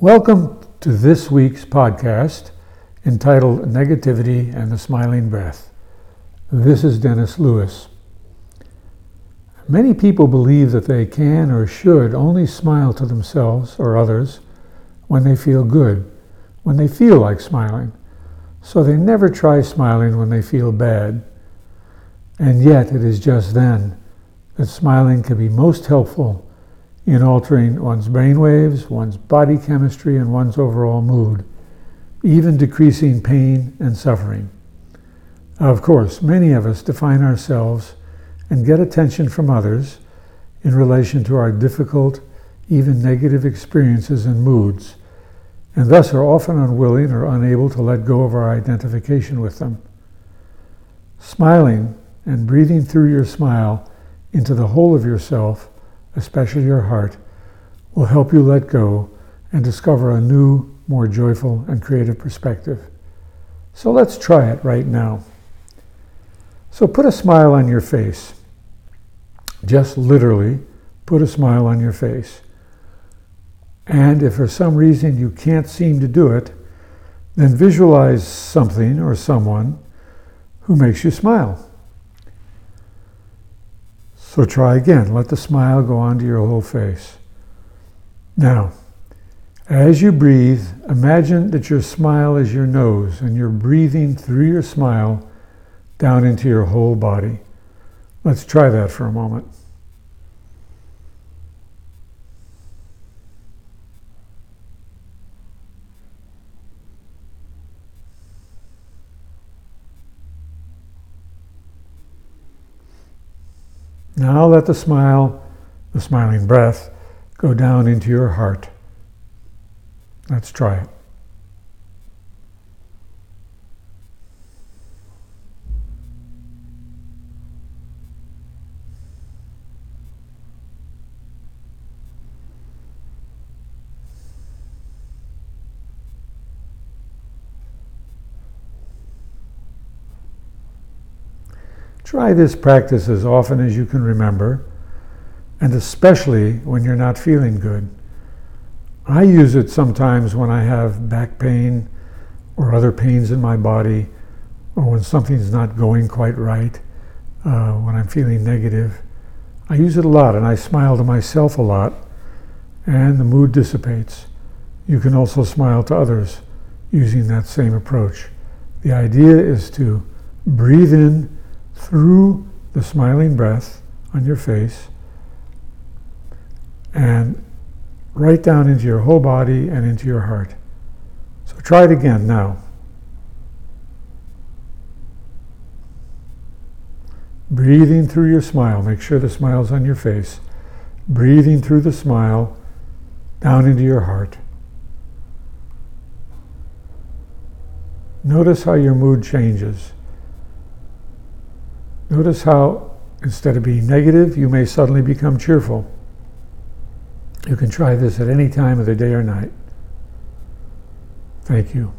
Welcome to this week's podcast entitled Negativity and the Smiling Breath. This is Dennis Lewis. Many people believe that they can or should only smile to themselves or others when they feel good, when they feel like smiling. So they never try smiling when they feel bad. And yet it is just then that smiling can be most helpful in altering one's brain waves, one's body chemistry, and one's overall mood, even decreasing pain and suffering. Of course, many of us define ourselves and get attention from others in relation to our difficult, even negative experiences and moods, and thus are often unwilling or unable to let go of our identification with them. Smiling and breathing through your smile into the whole of yourself especially your heart, will help you let go and discover a new, more joyful and creative perspective. So let's try it right now. So put a smile on your face. Just literally put a smile on your face. And if for some reason you can't seem to do it, then visualize something or someone who makes you smile. So try again. Let the smile go onto your whole face. Now, as you breathe, imagine that your smile is your nose and you're breathing through your smile down into your whole body. Let's try that for a moment. Now let the smile, the smiling breath, go down into your heart. Let's try it. Try this practice as often as you can remember, and especially when you're not feeling good. I use it sometimes when I have back pain or other pains in my body, or when something's not going quite right, uh, when I'm feeling negative. I use it a lot, and I smile to myself a lot, and the mood dissipates. You can also smile to others using that same approach. The idea is to breathe in through the smiling breath on your face and right down into your whole body and into your heart. So try it again now. Breathing through your smile. Make sure the smile's on your face. Breathing through the smile down into your heart. Notice how your mood changes. Notice how instead of being negative, you may suddenly become cheerful. You can try this at any time of the day or night. Thank you.